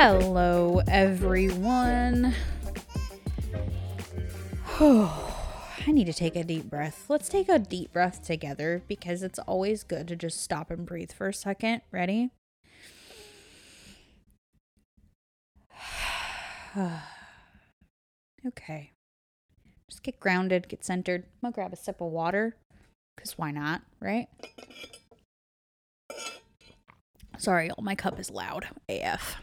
Hello, everyone. I need to take a deep breath. Let's take a deep breath together because it's always good to just stop and breathe for a second. Ready? okay. Just get grounded, get centered. I'm gonna grab a sip of water because why not, right? Sorry, all my cup is loud AF.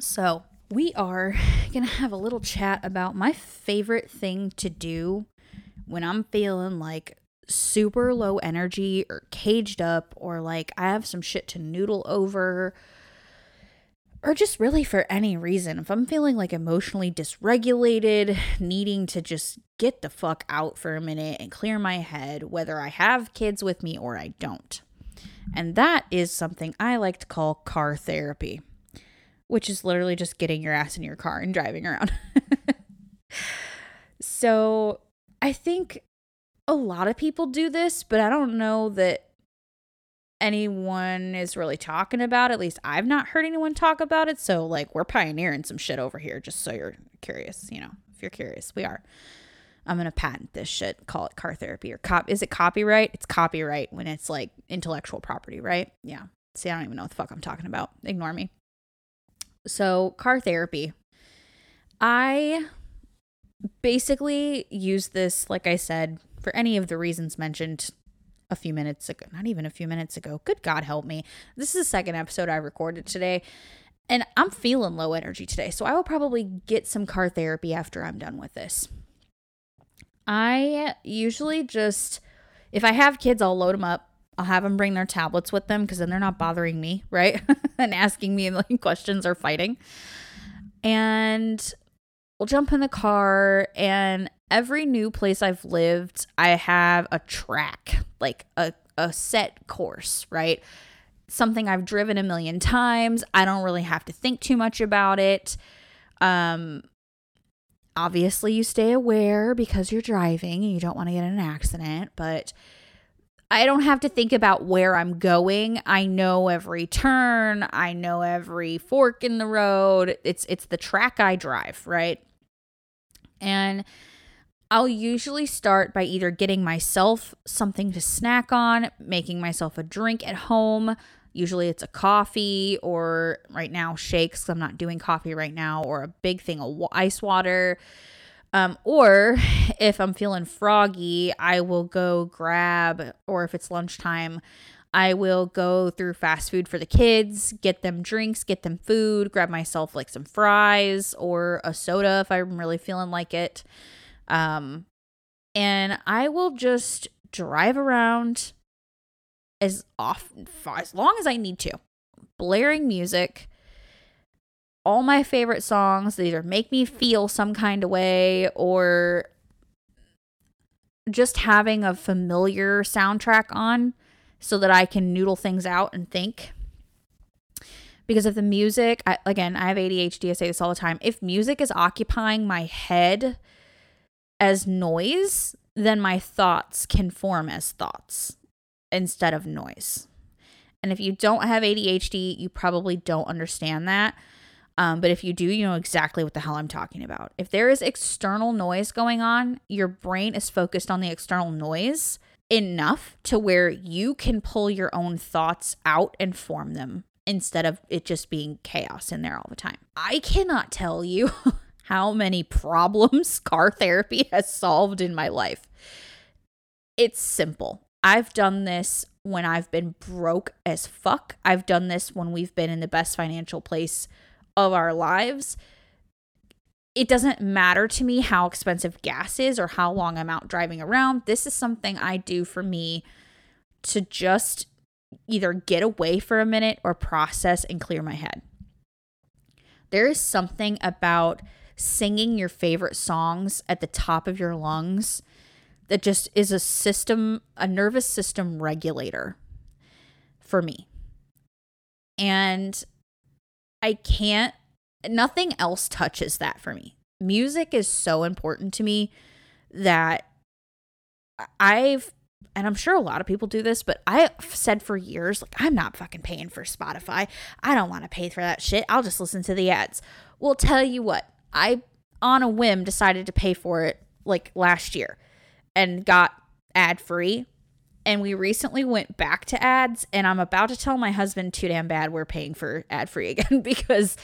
So, we are to have a little chat about my favorite thing to do when I'm feeling like super low energy or caged up or like I have some shit to noodle over or just really for any reason. If I'm feeling like emotionally dysregulated, needing to just get the fuck out for a minute and clear my head, whether I have kids with me or I don't. And that is something I like to call car therapy which is literally just getting your ass in your car and driving around. so I think a lot of people do this, but I don't know that anyone is really talking about. At least I've not heard anyone talk about it. So like we're pioneering some shit over here, just so you're curious, you know, if you're curious, we are. I'm gonna patent this shit, call it car therapy or cop is it copyright? It's copyright when it's like intellectual property, right? Yeah. See, I don't even know what the fuck I'm talking about. Ignore me. So, car therapy. I basically use this, like I said, for any of the reasons mentioned a few minutes ago. Not even a few minutes ago. Good God help me. This is the second episode I recorded today. And I'm feeling low energy today. So I will probably get some car therapy after I'm done with this. I usually just, if I have kids, I'll load them up I'll have them bring their tablets with them because then they're not bothering me, right? and asking me like questions or fighting. And we'll jump in the car and every new place I've lived, I have a track, like a, a set course, right? Something I've driven a million times. I don't really have to think too much about it. Um obviously you stay aware because you're driving and you don't want to get in an accident, but I don't have to think about where I'm going. I know every turn, I know every fork in the road. It's it's the track I drive, right? And I'll usually start by either getting myself something to snack on, making myself a drink at home. Usually it's a coffee or right now shakes. I'm not doing coffee right now or a big thing of ice water um, or if I'm feeling froggy, I will go grab, or if it's lunchtime, I will go through fast food for the kids, get them drinks, get them food, grab myself like some fries or a soda if I'm really feeling like it. Um, and I will just drive around as off as long as I need to, blaring music all my favorite songs that either make me feel some kind of way or just having a familiar soundtrack on so that I can noodle things out and think. Because if the music, I, again, I have ADHD, I say this all the time. If music is occupying my head as noise, then my thoughts can form as thoughts instead of noise. And if you don't have ADHD, you probably don't understand that. Um, but if you do, you know exactly what the hell I'm talking about. If there is external noise going on, your brain is focused on the external noise enough to where you can pull your own thoughts out and form them instead of it just being chaos in there all the time. I cannot tell you how many problems car therapy has solved in my life. It's simple. I've done this when I've been broke as fuck. I've done this when we've been in the best financial place of our lives, it doesn't matter to me how expensive gas is or how long I'm out driving around. This is something I do for me to just either get away for a minute or process and clear my head. There is something about singing your favorite songs at the top of your lungs that just is a system, a nervous system regulator for me. And I can't nothing else touches that for me. Music is so important to me that I've and I'm sure a lot of people do this, but I've said for years, like, I'm not fucking paying for Spotify. I don't want to pay for that shit. I'll just listen to the ads. Well, tell you what, I, on a whim, decided to pay for it like last year and got ad free. And we recently went back to ads, and I'm about to tell my husband too damn bad we're paying for ad free again because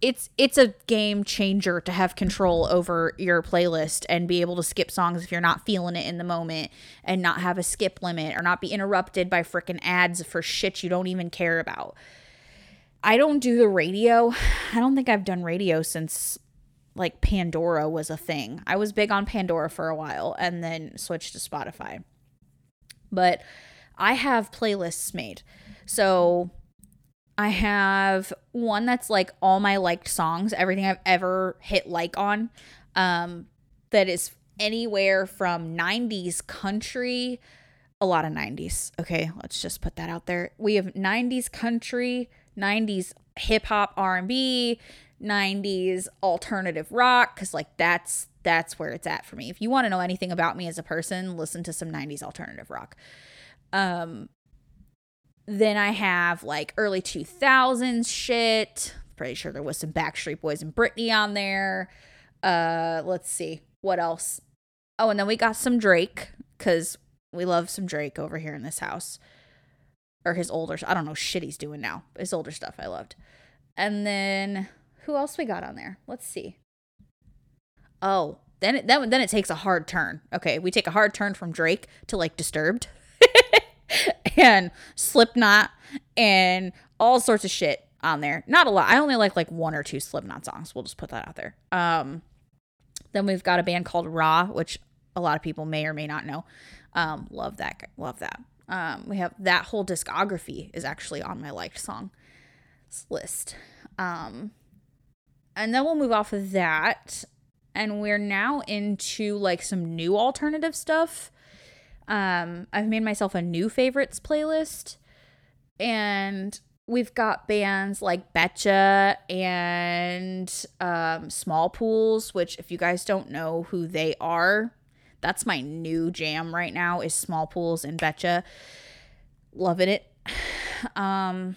it's it's a game changer to have control over your playlist and be able to skip songs if you're not feeling it in the moment and not have a skip limit or not be interrupted by freaking ads for shit you don't even care about. I don't do the radio. I don't think I've done radio since like Pandora was a thing. I was big on Pandora for a while and then switched to Spotify. But I have playlists made. So I have one that's like all my liked songs, everything I've ever hit like on. Um, that is anywhere from 90s country, a lot of 90s. Okay, let's just put that out there. We have 90s country, 90s hip hop R&B, 90s alternative rock cuz like that's that's where it's at for me. If you want to know anything about me as a person, listen to some 90s alternative rock. Um then I have like early 2000s shit. Pretty sure there was some Backstreet Boys and Britney on there. Uh, let's see what else. Oh, and then we got some Drake because we love some Drake over here in this house. Or his older, I don't know shit he's doing now. His older stuff I loved. And then who else we got on there? Let's see. Oh, then it, then, then it takes a hard turn. Okay, we take a hard turn from Drake to like Disturbed. and Slipknot and all sorts of shit on there. Not a lot. I only like like one or two Slipknot songs. We'll just put that out there. Um, then we've got a band called Raw, which a lot of people may or may not know. Um, love that. Love that. Um, we have that whole discography is actually on my liked song list. Um, and then we'll move off of that, and we're now into like some new alternative stuff. Um, I've made myself a new favorites playlist, and we've got bands like Betcha and um, Small Pools, which, if you guys don't know who they are, that's my new jam right now is Small Pools and Betcha. Loving it. Um,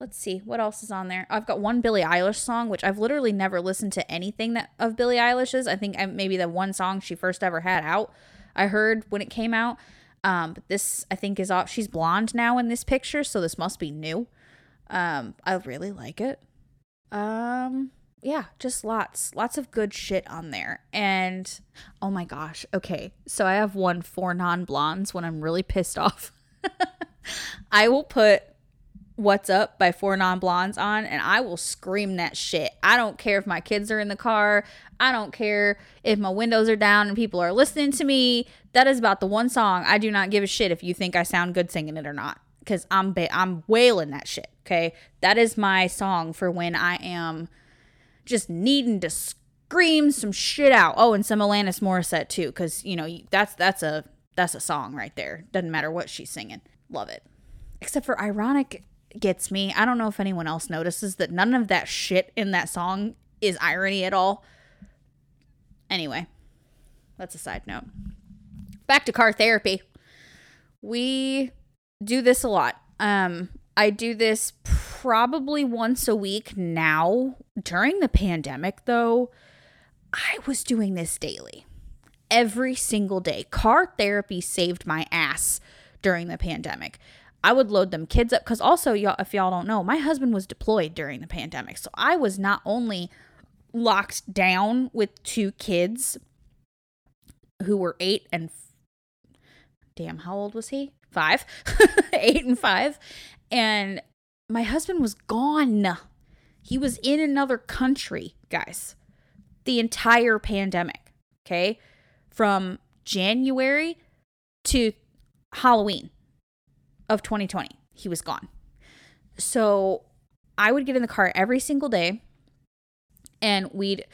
let's see what else is on there. I've got one Billie Eilish song, which I've literally never listened to anything that of Billie Eilish's. I think maybe the one song she first ever had out. I heard when it came out. Um, but this I think is off. She's blonde now in this picture, so this must be new. Um, I really like it. Um, yeah, just lots, lots of good shit on there. And oh my gosh, okay, so I have one Four Non Blondes when I'm really pissed off. I will put What's Up by Four Non Blondes on and I will scream that shit. I don't care if my kids are in the car. I don't care if my windows are down and people are listening to me. That is about the one song I do not give a shit if you think I sound good singing it or not cuz I'm ba- I'm wailing that shit, okay? That is my song for when I am just needing to scream some shit out. Oh, and some Alanis Morissette too cuz you know, that's that's a that's a song right there. Doesn't matter what she's singing. Love it. Except for ironic gets me. I don't know if anyone else notices that none of that shit in that song is irony at all. Anyway, that's a side note. Back to car therapy. We do this a lot. Um I do this probably once a week now. During the pandemic though, I was doing this daily. Every single day. Car therapy saved my ass during the pandemic. I would load them kids up because also y'all if y'all don't know, my husband was deployed during the pandemic. So I was not only locked down with two kids who were 8 and f- damn, how old was he? 5. 8 and 5. And my husband was gone. He was in another country, guys. The entire pandemic, okay? From January to Halloween of 2020. He was gone. So I would get in the car every single day and we'd,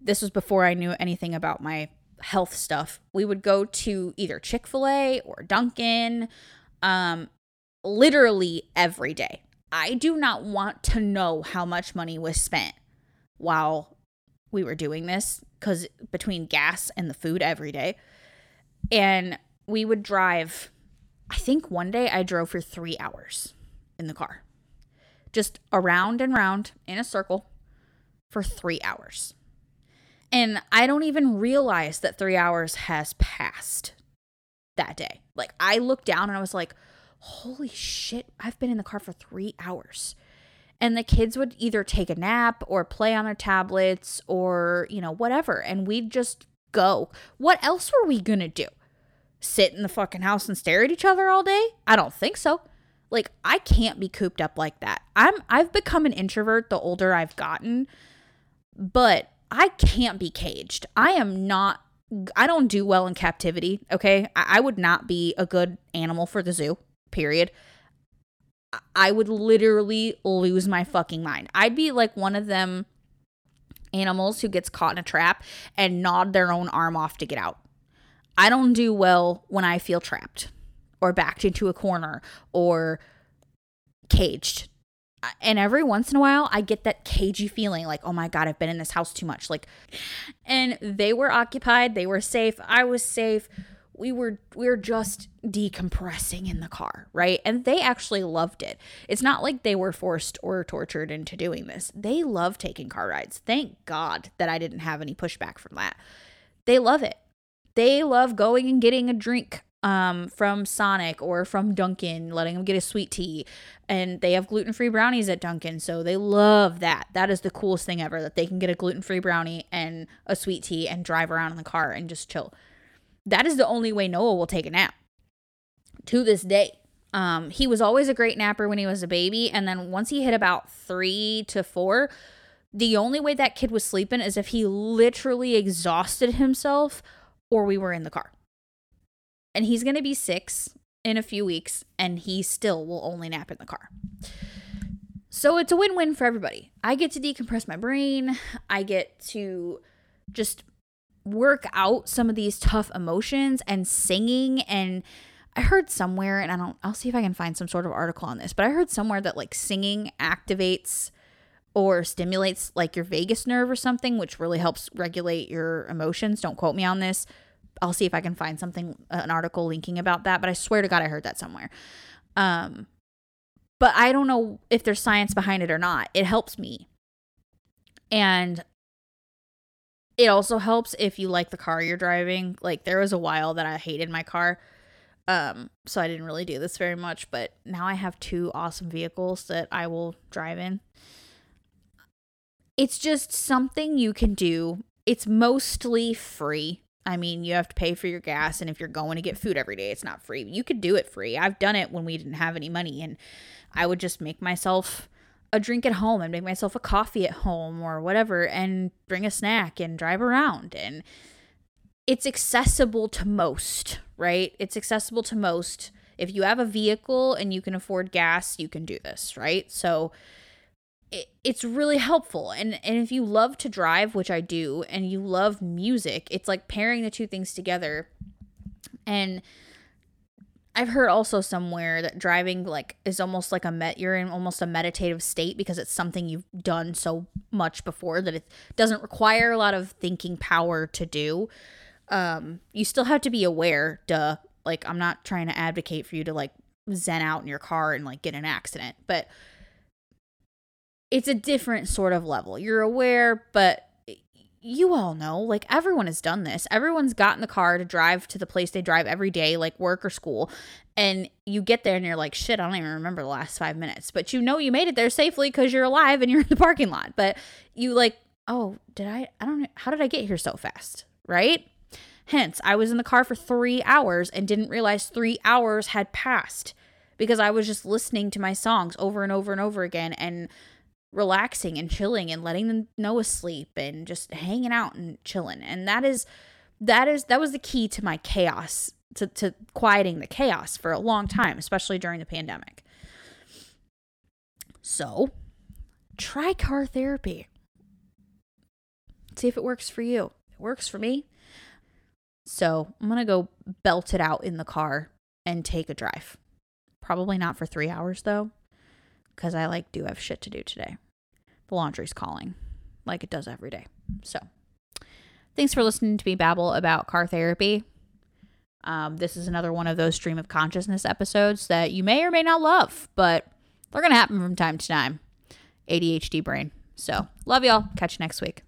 this was before I knew anything about my health stuff. We would go to either Chick fil A or Dunkin', um, literally every day. I do not want to know how much money was spent while we were doing this because between gas and the food every day. And we would drive, I think one day I drove for three hours in the car, just around and round in a circle for three hours. And I don't even realize that three hours has passed that day. Like I looked down and I was like, holy shit, I've been in the car for three hours. And the kids would either take a nap or play on their tablets or, you know, whatever. And we'd just go. What else were we gonna do? Sit in the fucking house and stare at each other all day? I don't think so. Like I can't be cooped up like that. I'm I've become an introvert the older I've gotten, but I can't be caged. I am not I don't do well in captivity, okay? I, I would not be a good animal for the zoo period, I would literally lose my fucking mind. I'd be like one of them animals who gets caught in a trap and nod their own arm off to get out. I don't do well when I feel trapped or backed into a corner or caged. And every once in a while, I get that cagey feeling like, oh my God, I've been in this house too much. Like, and they were occupied, they were safe, I was safe we were we were just decompressing in the car, right? And they actually loved it. It's not like they were forced or tortured into doing this. They love taking car rides. Thank God that I didn't have any pushback from that. They love it. They love going and getting a drink um, from Sonic or from Dunkin', letting them get a sweet tea. And they have gluten free brownies at Dunkin', so they love that. That is the coolest thing ever that they can get a gluten free brownie and a sweet tea and drive around in the car and just chill. That is the only way Noah will take a nap to this day. Um, he was always a great napper when he was a baby. And then once he hit about three to four, the only way that kid was sleeping is if he literally exhausted himself or we were in the car. And he's going to be six in a few weeks, and he still will only nap in the car. So it's a win win for everybody. I get to decompress my brain. I get to just work out some of these tough emotions and singing and I heard somewhere and I don't I'll see if I can find some sort of article on this, but I heard somewhere that like singing activates or stimulates like your vagus nerve or something which really helps regulate your emotions. Don't quote me on this. I'll see if I can find something an article linking about that, but I swear to god I heard that somewhere. Um but I don't know if there's science behind it or not. It helps me. And it also helps if you like the car you're driving. Like there was a while that I hated my car. Um, so I didn't really do this very much, but now I have two awesome vehicles that I will drive in. It's just something you can do. It's mostly free. I mean, you have to pay for your gas, and if you're going to get food every day, it's not free. You could do it free. I've done it when we didn't have any money, and I would just make myself a drink at home and make myself a coffee at home or whatever and bring a snack and drive around and it's accessible to most, right? It's accessible to most. If you have a vehicle and you can afford gas, you can do this, right? So it, it's really helpful. And and if you love to drive, which I do, and you love music, it's like pairing the two things together. And I've heard also somewhere that driving like is almost like a met you're in almost a meditative state because it's something you've done so much before that it doesn't require a lot of thinking power to do. Um you still have to be aware, duh. Like I'm not trying to advocate for you to like zen out in your car and like get an accident, but it's a different sort of level. You're aware, but you all know, like everyone has done this. Everyone's got in the car to drive to the place they drive every day, like work or school. And you get there and you're like, shit, I don't even remember the last five minutes. But you know you made it there safely because you're alive and you're in the parking lot. But you like, oh, did I? I don't know. How did I get here so fast? Right? Hence, I was in the car for three hours and didn't realize three hours had passed because I was just listening to my songs over and over and over again and relaxing and chilling and letting them know asleep and just hanging out and chilling. And that is that is that was the key to my chaos to, to quieting the chaos for a long time, especially during the pandemic. So try car therapy. See if it works for you. It works for me. So I'm gonna go belt it out in the car and take a drive. Probably not for three hours though because I like do have shit to do today. The laundry's calling like it does every day. So, thanks for listening to me babble about car therapy. Um, this is another one of those stream of consciousness episodes that you may or may not love, but they're going to happen from time to time. ADHD brain. So, love y'all. Catch you next week.